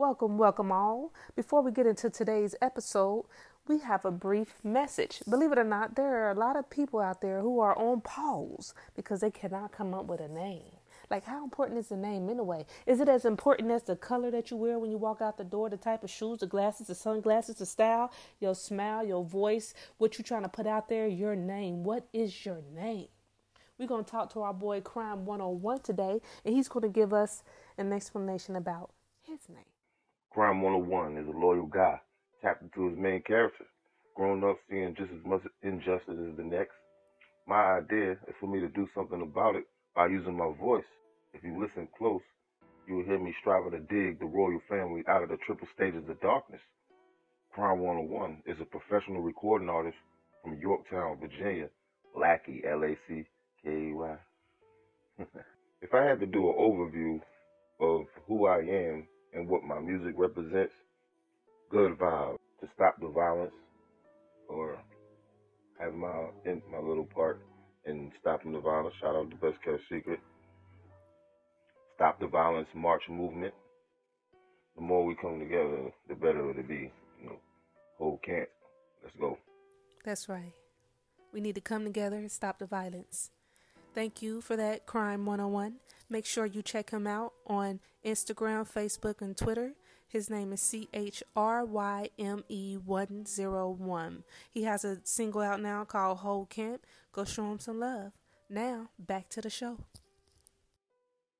Welcome, welcome all. Before we get into today's episode, we have a brief message. Believe it or not, there are a lot of people out there who are on pause because they cannot come up with a name. Like, how important is the name anyway? Is it as important as the color that you wear when you walk out the door, the type of shoes, the glasses, the sunglasses, the style, your smile, your voice, what you're trying to put out there, your name? What is your name? We're going to talk to our boy Chryme 101 today, and he's going to give us an explanation about his name. Chryme 101 is a loyal guy, tapped into his main character, grown up seeing just as much injustice as the next. My idea is for me to do something about it by using my voice. If you listen close, you will hear me striving to dig the royal family out of the triple stages of darkness. Chryme 101 is a professional recording artist from Yorktown, Virginia, Lackey, L-A-C-K-E-Y. if I had to do an overview of who I am and what my music represents. Good vibe to stop the violence or have my in my little part in stopping the violence. Shout out to Best Kept Secret. Stop the violence march movement. The more we come together, the better it'll be. You know, whole camp. Let's go. That's right. We need to come together and stop the violence. Thank you for that, Chryme 101. Make sure you check him out on Instagram, Facebook, and Twitter. His name is C H R Y M E 101. He has a single out now called Whole Camp. Go show him some love. Now, back to the show.